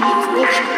Husky rock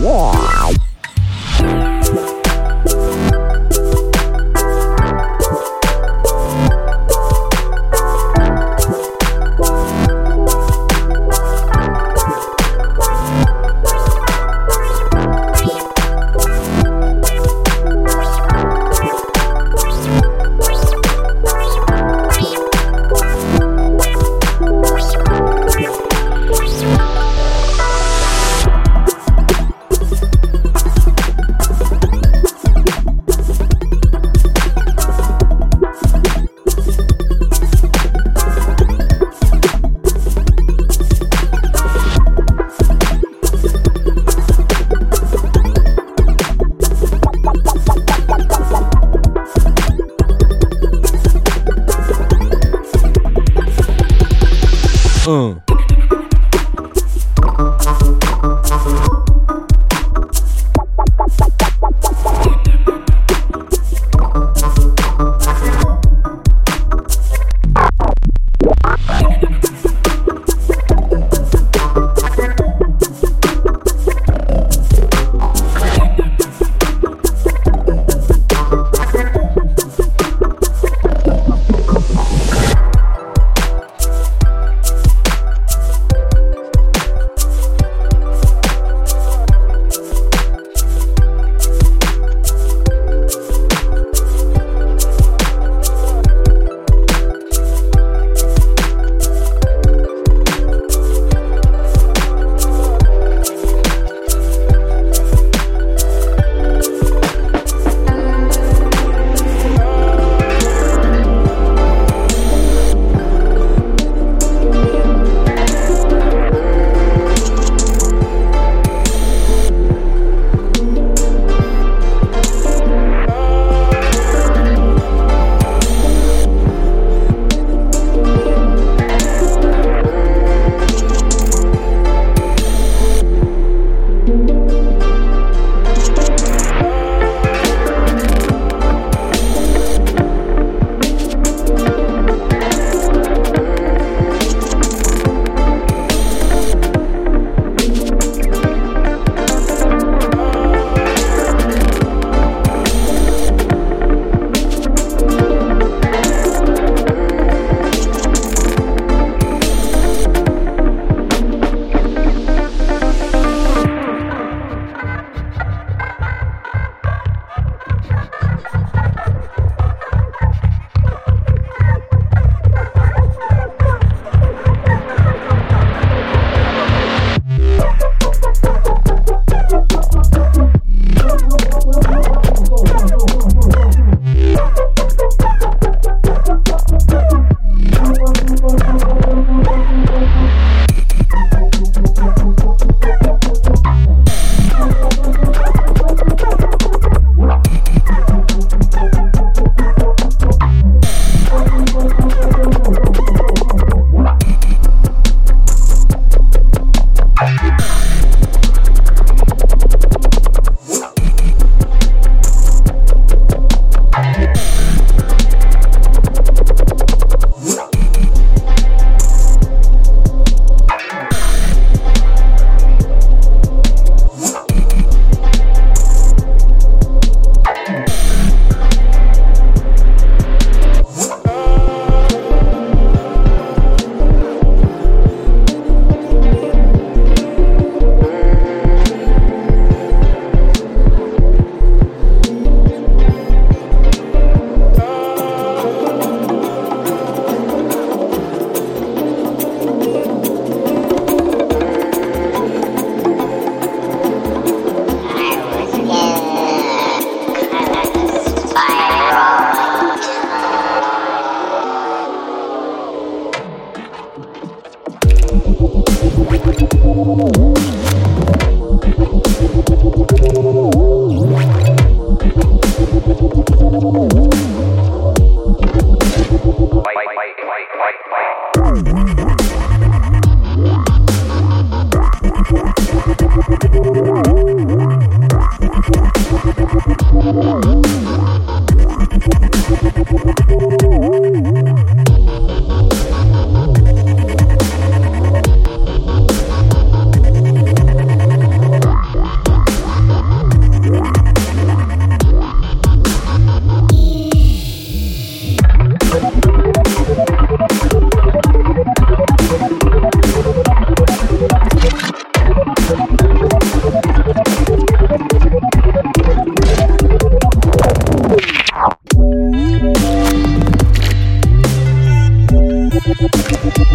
Yeah.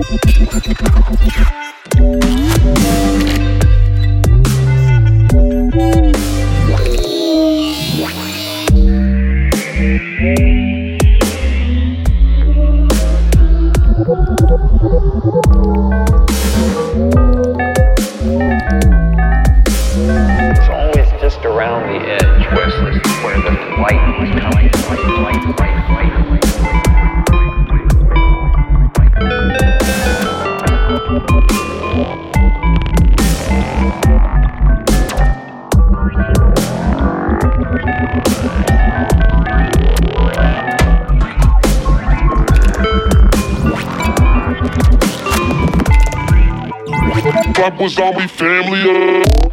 Okay, I'm. Was all we family. Uh.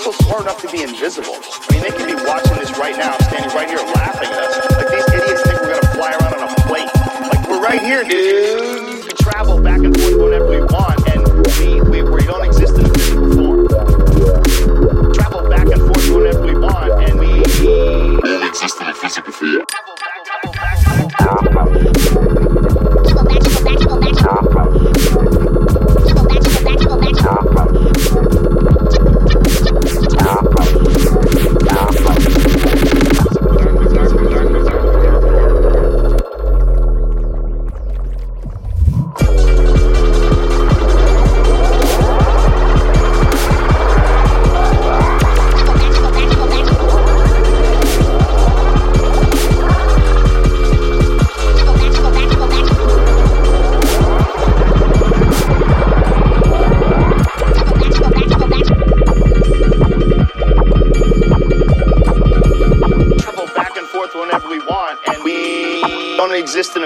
so smart enough to be invisible. I mean, they could be watching this right now, standing right here laughing at us. Like these idiots think we're gonna fly around on a plate. Like we're right here, dude. We travel back and forth whenever we want, and we we, we don't. Exist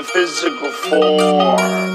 physical form.